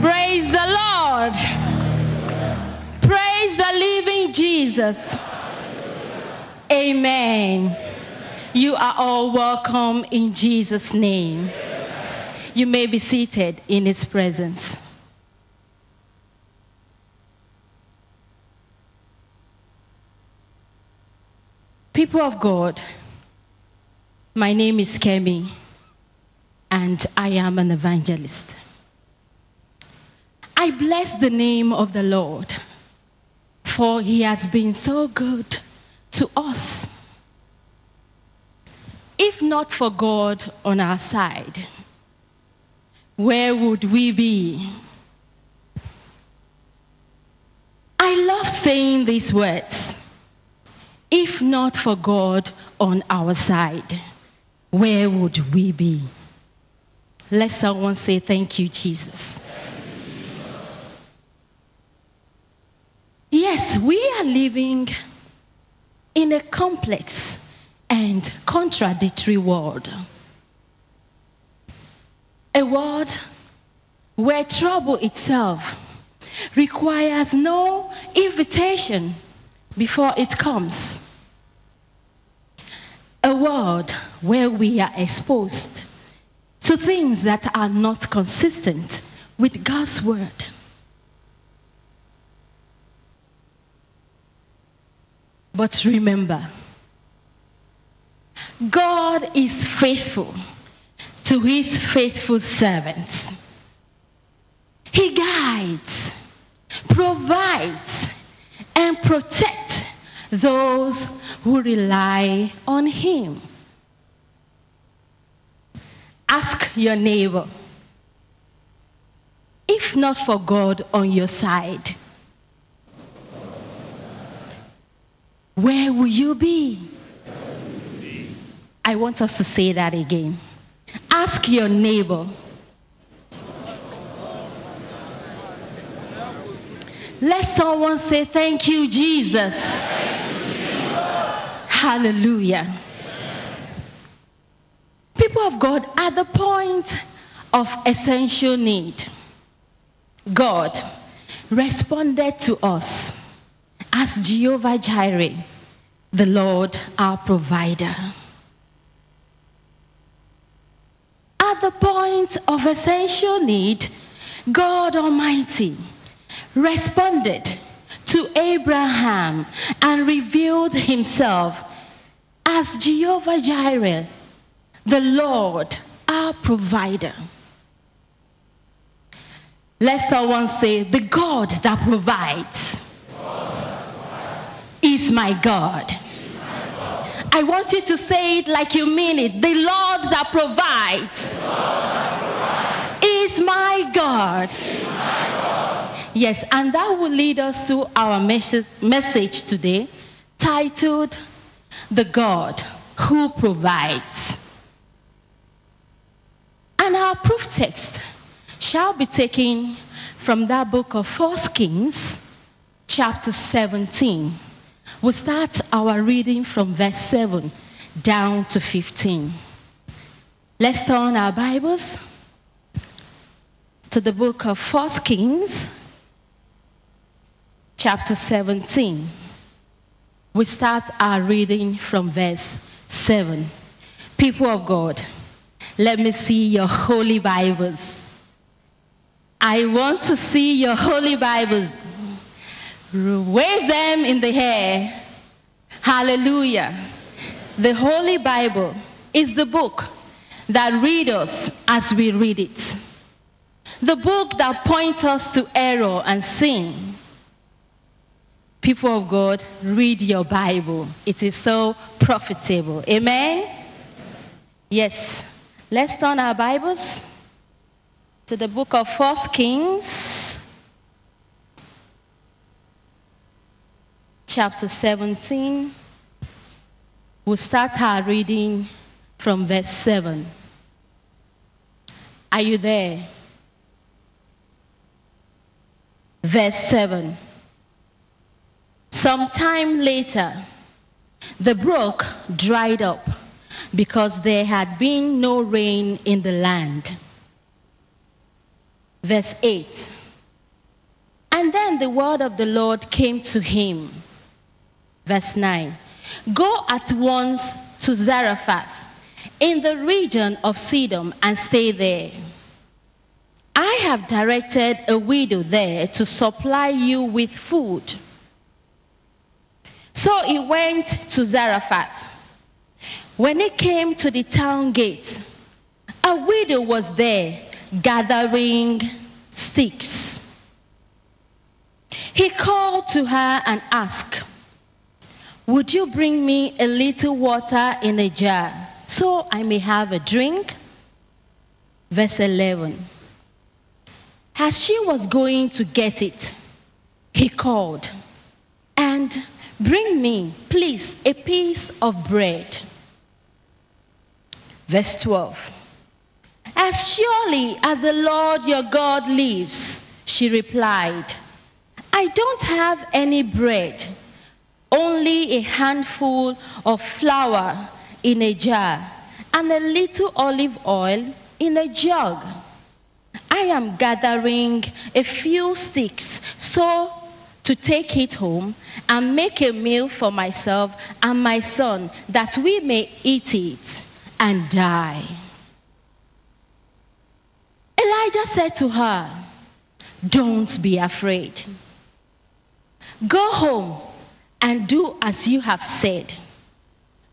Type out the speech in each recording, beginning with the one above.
Praise the Lord. Praise the living Jesus. Amen. You are all welcome in Jesus' name. You may be seated in His presence. People of God, my name is Kemi, and I am an evangelist. I bless the name of the Lord, for He has been so good to us. If not for God on our side, where would we be? I love saying these words. If not for God on our side, where would we be? Let someone say, Thank you, Jesus. Yes, we are living in a complex and contradictory world. A world where trouble itself requires no invitation before it comes. A world where we are exposed to things that are not consistent with God's word. But remember, God is faithful to his faithful servants. He guides, provides, and protects those who rely on him. Ask your neighbor, if not for God on your side, where will you be? I want us to say that again. Ask your neighbor. Let someone say, Thank you, Jesus. Hallelujah. People of God, at the point of essential need, God responded to us as Jehovah Jireh, the Lord our provider. At the point of essential need, God Almighty responded to Abraham and revealed himself as Jehovah Jireh, the Lord, our provider. Let someone say, The God that provides, is my God. I want you to say it like you mean it. The Lord that provides, is my God. Yes, and that will lead us to our message, message today titled The God Who Provides. And our proof text shall be taken from that book of First Kings, chapter 17. We'll start our reading from verse 7 down to 15. Let's turn our Bibles to the book of First Kings, chapter 17. We start our reading from verse 7. People of God, let me see your holy Bibles. I want to see your holy Bibles. Wave them in the air. Hallelujah. The Holy Bible is the book that reads us as we read it. The book that points us to error and sin. People of God, read your Bible. It is so profitable. Amen? Yes. Let's turn our Bibles to the book of First Kings, chapter 17. We'll start our reading from verse 7. Are you there? Verse 7. Some time later, the brook dried up because there had been no rain in the land. Verse 8. And then the word of the Lord came to him. Verse 9. Go at once to Zarephath in the region of Sidon and stay there. I have directed a widow there to supply you with food. So he went to Zarephath. When he came to the town gate, a widow was there gathering sticks. He called to her and asked, Would you bring me a little water in a jar so I may have a drink? Verse 11. As she was going to get it, he called, And bring me, please, a piece of bread. Verse 12. As surely as the Lord your God lives, she replied, I don't have any bread, only a handful of flour in a jar and a little olive oil in a jug. I am gathering a few sticks so to take it home and make a meal for myself and my son that we may eat it and die. Elijah said to her, Don't be afraid. Go home and do as you have said.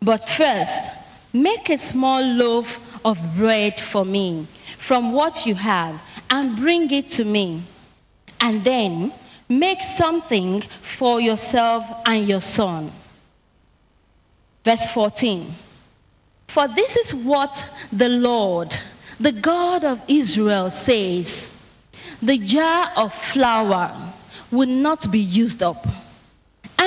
But first, make a small loaf of bread for me from what you have and bring it to me. And then make something for yourself and your son. Verse 14. For this is what the Lord, the God of Israel, says The jar of flour will not be used up,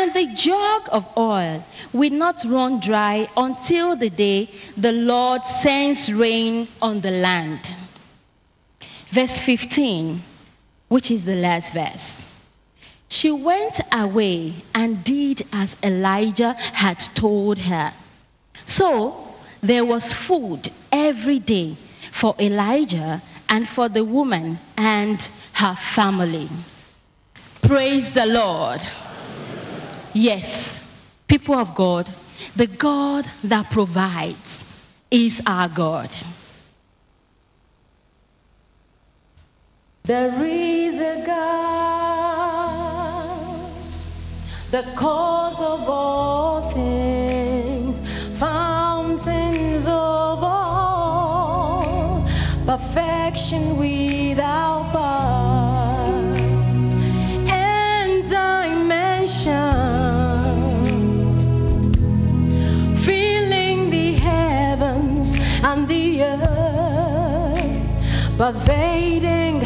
and the jug of oil will not run dry until the day the Lord sends rain on the land. Verse 15, which is the last verse. She went away and did as Elijah had told her. So there was food every day for Elijah and for the woman and her family. Praise the Lord. Yes, people of God, the God that provides is our God. There is a God, the cause of all things, fountains of all, perfection without pervading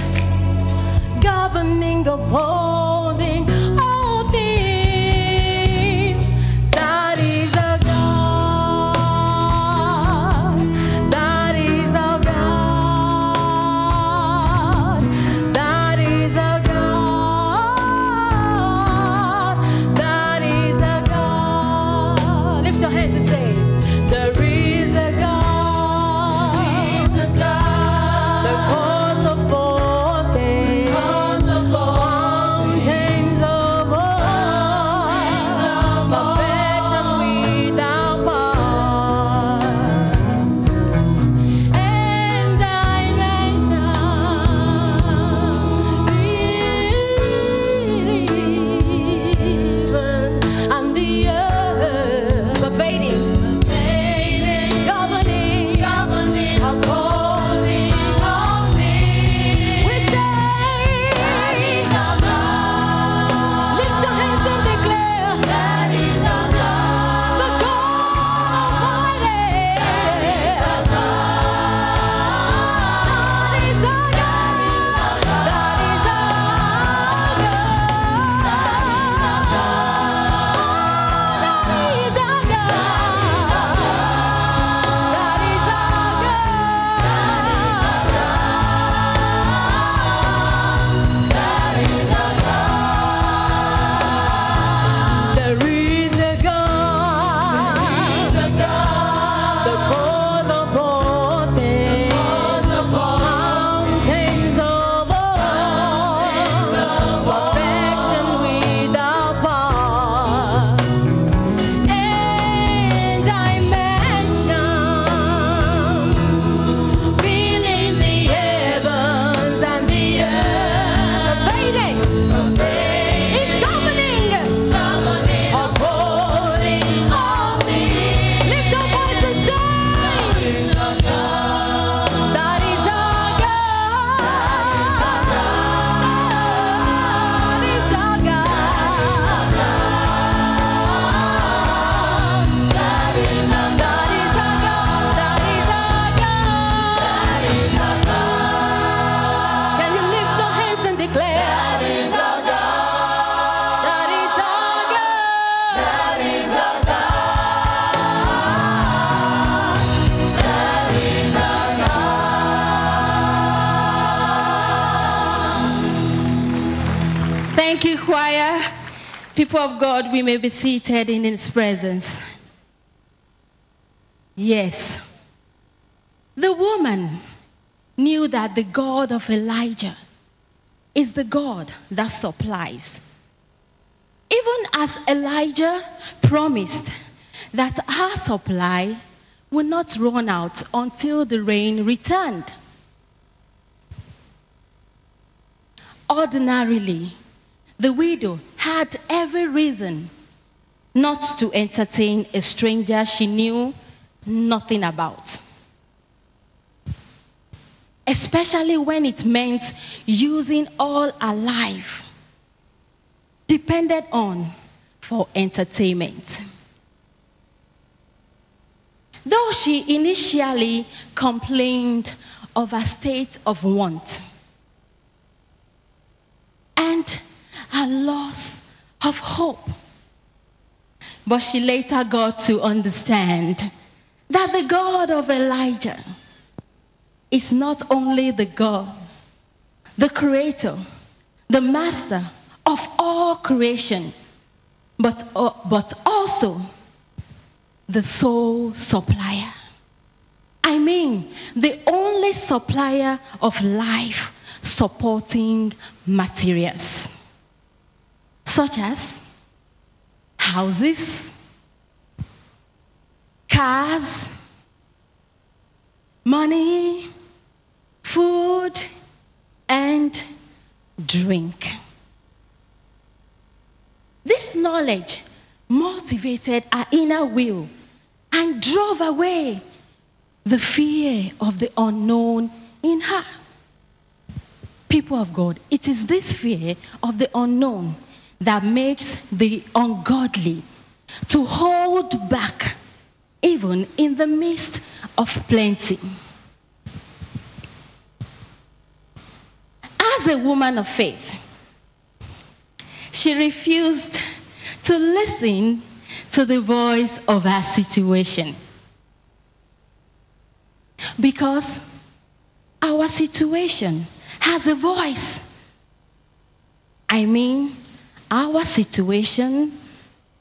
governing, upholding all things. That is a God. That is a God. That is a God. That is a God. Lift your hands and say, is of God, we may be seated in His presence. Yes. The woman knew that the God of Elijah is the God that supplies. Even as Elijah promised that her supply would not run out until the rain returned. Ordinarily, the widow had every reason not to entertain a stranger she knew nothing about. Especially when it meant using all her life depended on for entertainment. Though she initially complained of a state of want and a loss of hope, but she later got to understand that the God of Elijah is not only the God, the creator, the master of all creation, but, uh, but also the sole supplier. I mean, the only supplier of life supporting materials, such as houses, cars, money, food, and drink. This knowledge motivated her inner will and drove away the fear of the unknown in her. People of God, it is this fear of the unknown that makes the ungodly to hold back even in the midst of plenty. As a woman of faith, she refused to listen to the voice of her situation. Because our situation has a voice. I mean, our situation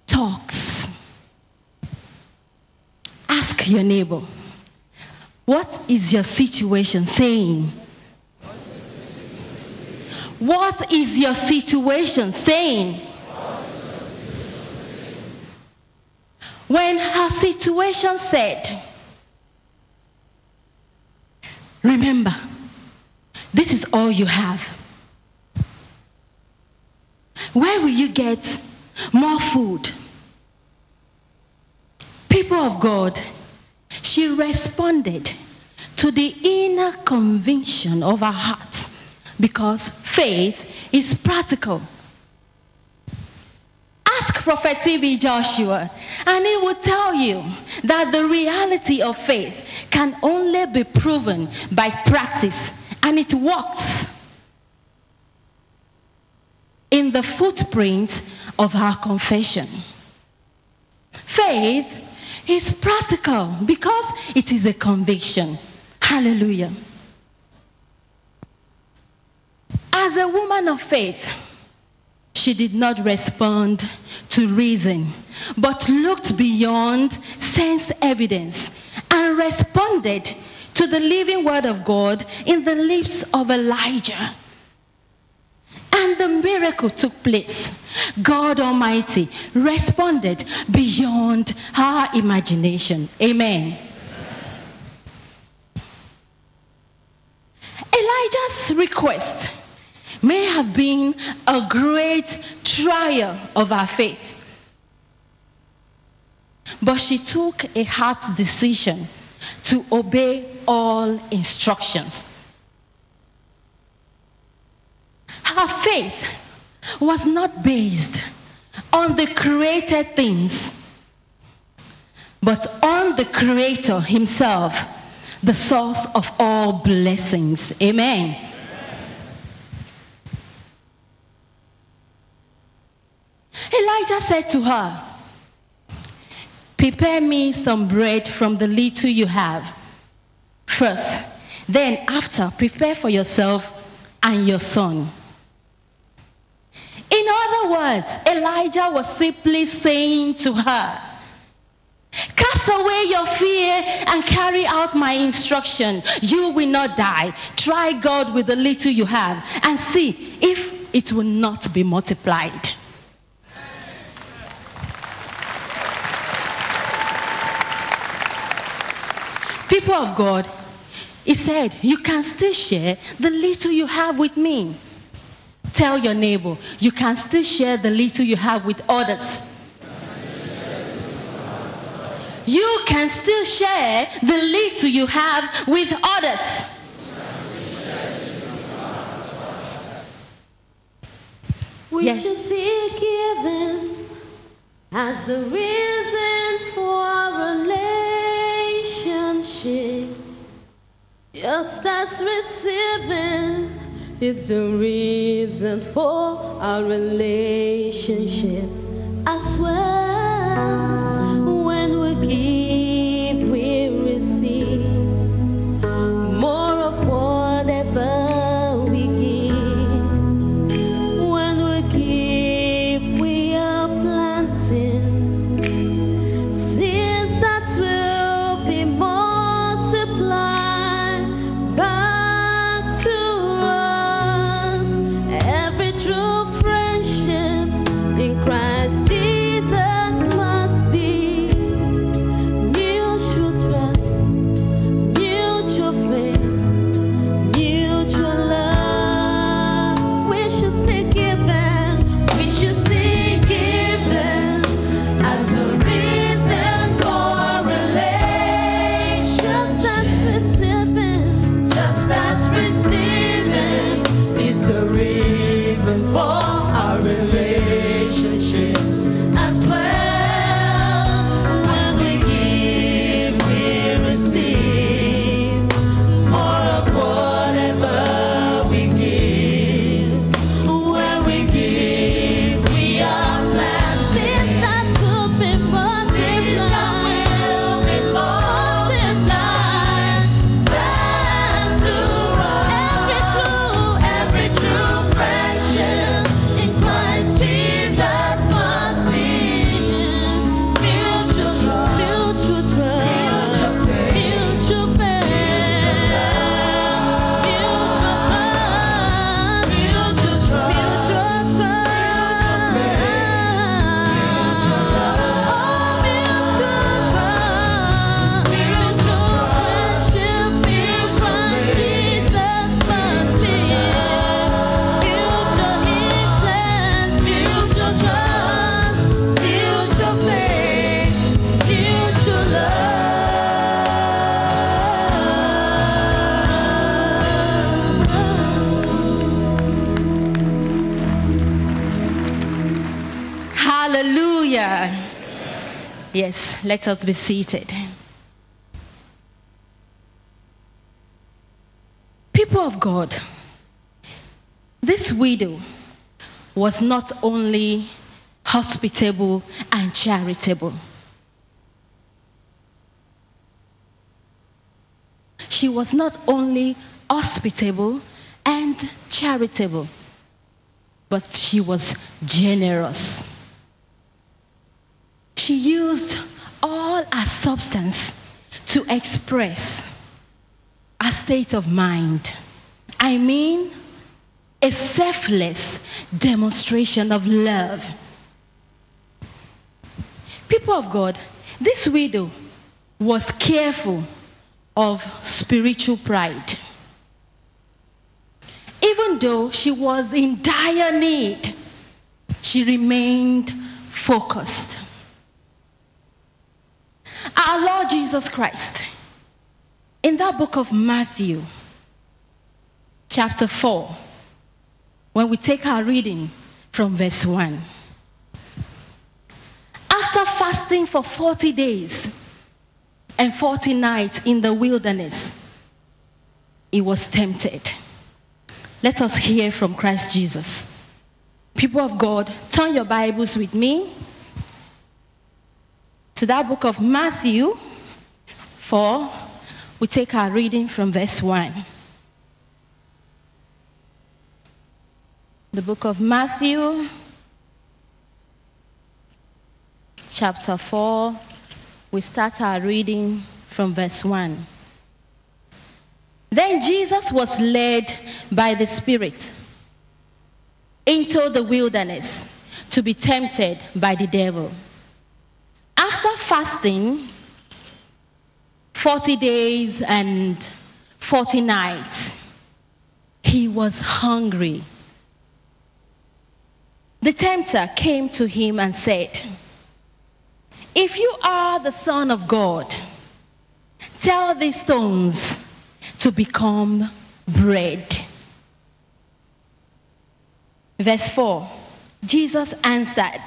talks. Ask your neighbor, what is your situation saying? What is your situation saying? When her situation said, Remember, this is all you have. Where will you get more food? People of God, she responded to the inner conviction of her heart because faith is practical. Ask Prophet T.B. Joshua, and he will tell you that the reality of faith can only be proven by practice, and it works in the footprints of her confession. Faith is practical because it is a conviction. Hallelujah. As a woman of faith, she did not respond to reason, but looked beyond sense evidence and responded to the living word of God in the lips of Elijah. And the miracle took place. God Almighty responded beyond her imagination. Amen. Elijah's request may have been a great trial of her faith. But she took a hard decision to obey all instructions. Her faith was not based on the created things, but on the Creator Himself, the source of all blessings. Amen. Elijah said to her, Prepare me some bread from the little you have. First, then after, prepare for yourself and your son. In other words, Elijah was simply saying to her, Cast away your fear and carry out my instruction. You will not die. Try God with the little you have and see if it will not be multiplied. People of God, he said, You can still share the little you have with me. Tell your neighbor, you can still share the little you have with others. You can still share the little you have with others. We Yes. should see giving as the reason for our relationship. Just as receiving is the reason for our relationship as well. Yes, let us be seated. People of God, this widow was not only hospitable and charitable, she was not only hospitable and charitable, but she was generous. She used all her substance to express a state of mind. I mean, a selfless demonstration of love. People of God, this widow was careful of spiritual pride. Even though she was in dire need, she remained focused. Our Lord Jesus Christ, in that book of Matthew, chapter 4, when we take our reading from verse 1, after fasting for 40 days and 40 nights in the wilderness, he was tempted. Let us hear from Christ Jesus. People of God, turn your Bibles with me to that book of Matthew 4. We take our reading from verse 1. The book of Matthew, chapter 4, we start our reading from verse 1. Then Jesus was led by the Spirit into the wilderness to be tempted by the devil. Fasting 40 days and 40 nights, he was hungry. The tempter came to him and said, If you are the Son of God, tell these stones to become bread. Verse 4 Jesus answered,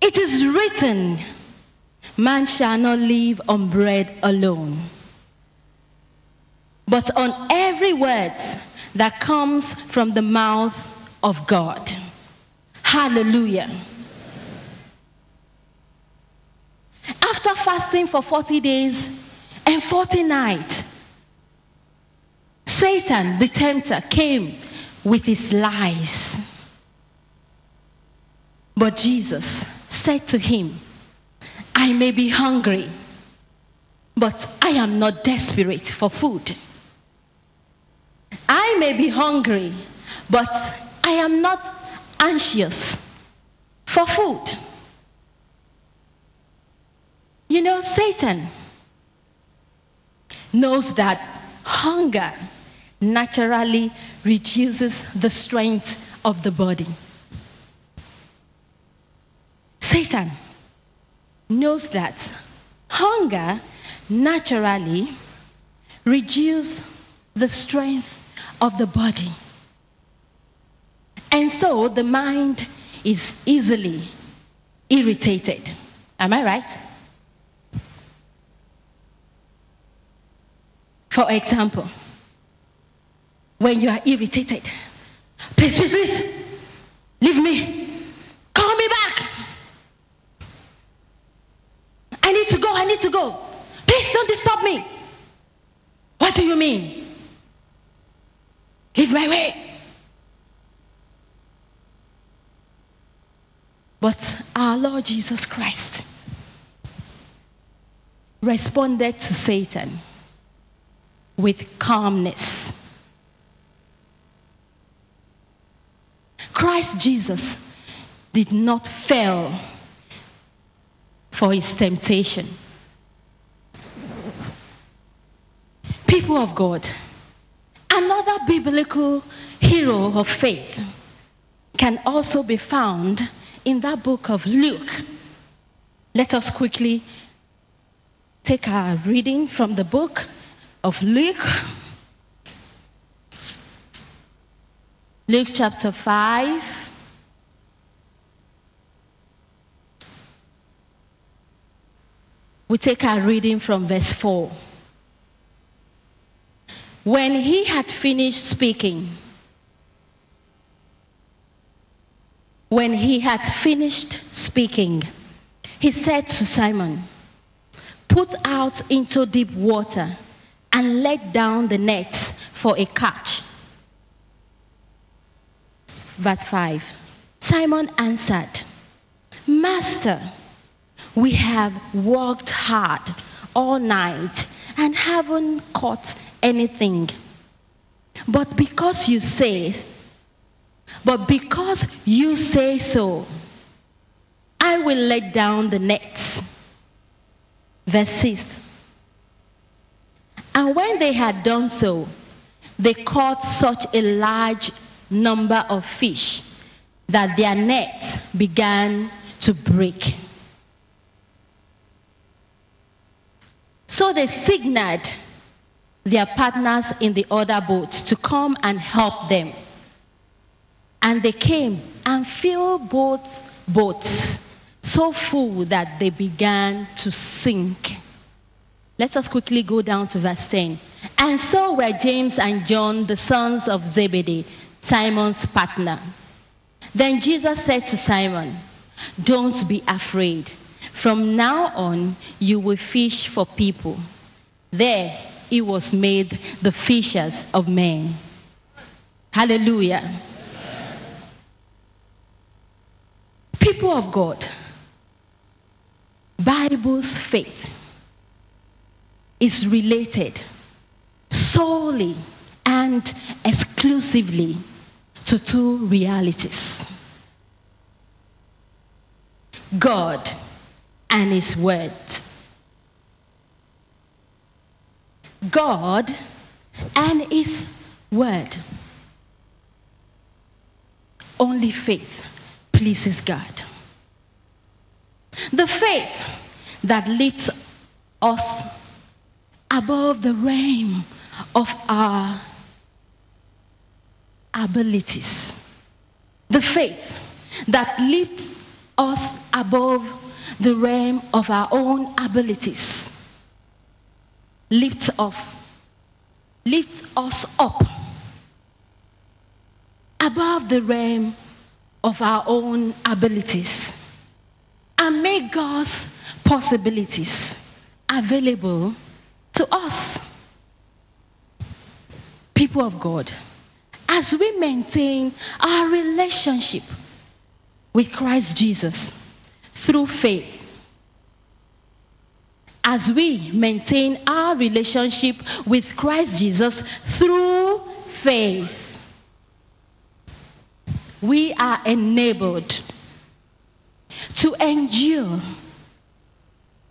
It is written, Man shall not live on bread alone, but on every word that comes from the mouth of God. Hallelujah. After fasting for 40 days and 40 nights, Satan, the tempter, came with his lies. But Jesus said to him, I may be hungry, but I am not desperate for food. I may be hungry, but I am not anxious for food. You know, Satan knows that hunger naturally reduces the strength of the body. Satan knows that hunger naturally reduces the strength of the body. And so the mind is easily irritated. Am I right? For example, when you are irritated, please, please, please, leave me. Call me back. I need to go. Please don't disturb me. What do you mean? Leave my way. But our Lord Jesus Christ responded to Satan with calmness. Christ Jesus did not fail for his temptation. People of God, another biblical hero of faith can also be found in that book of Luke. Let us quickly take our reading from the book of Luke. Luke chapter 5. We take our reading from verse 4. When he had finished speaking, when he had finished speaking, he said to Simon, Put out into deep water and let down the nets for a catch. Verse 5 Simon answered, Master, we have worked hard all night and haven't caught anything. But because you say, but because you say so, I will let down the nets. Verse 6 And when they had done so, they caught such a large number of fish that their nets began to break. So they signaled their partners in the other boat to come and help them. And they came and filled both boats so full that they began to sink. Let us quickly go down to verse 10. And so were James and John, the sons of Zebedee, Simon's partner. Then Jesus said to Simon, Don't be afraid. From now on, you will fish for people. There, it was made the fishers of men. Hallelujah. People of God, Bible's faith is related solely and exclusively to two realities God and His Word. God and His Word. Only faith pleases God. The faith that lifts us above the realm of our abilities. The faith that lifts us above the realm of our own abilities. Lifts off, lifts us up above the realm of our own abilities and make God's possibilities available to us. People of God, as we maintain our relationship with Christ Jesus through faith, as we maintain our relationship with Christ Jesus through faith, we are enabled to endure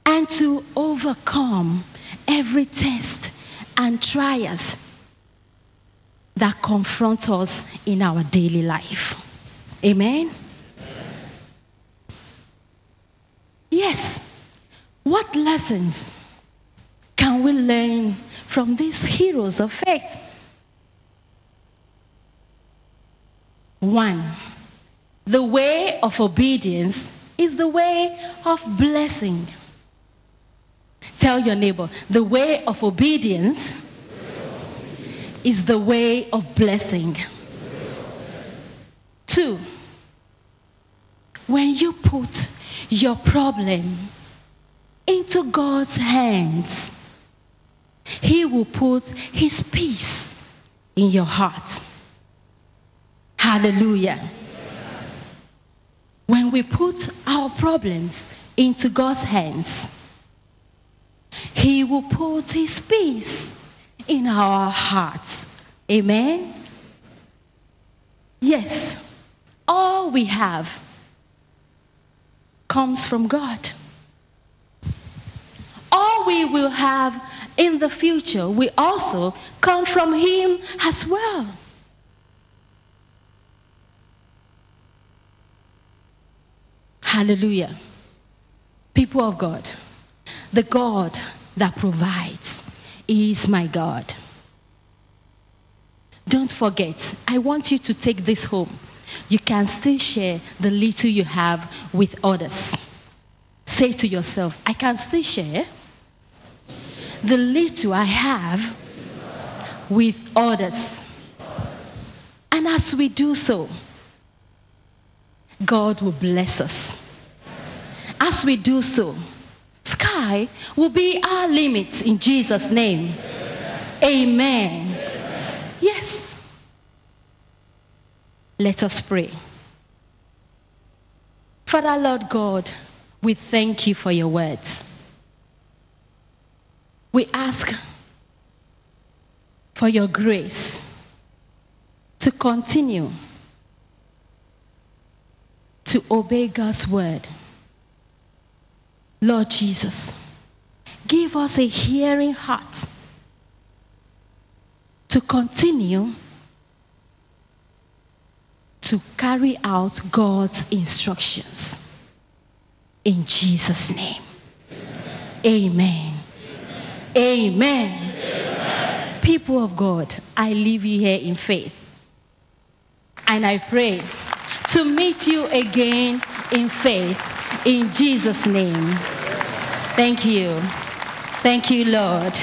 and to overcome every test and trials that confront us in our daily life. Amen. Yes. What lessons can we learn from these heroes of faith? One, the way of obedience is the way of blessing. Tell your neighbor, the way of obedience is the way of blessing. Two, when you put your problem into God's hands, He will put His peace in your heart. Hallelujah. When we put our problems into God's hands, He will put His peace in our hearts. Amen. Yes, all we have comes from God. We will have in the future will also come from Him as well. Hallelujah. People of God, the God that provides is my God. Don't forget, I want you to take this home. You can still share the little you have with others. Say to yourself, I can still share the little I have with others. And as we do so, God will bless us. As we do so, sky will be our limit in Jesus' name. Amen. Yes. Let us pray. Father, Lord God, we thank you for your words. We ask for your grace to continue to obey God's word. Lord Jesus, give us a hearing heart to continue to carry out God's instructions. In Jesus' name. Amen. Amen. Amen. People of God, I leave you here in faith. And I pray to meet you again in faith in Jesus' name. Thank you. Thank you, Lord.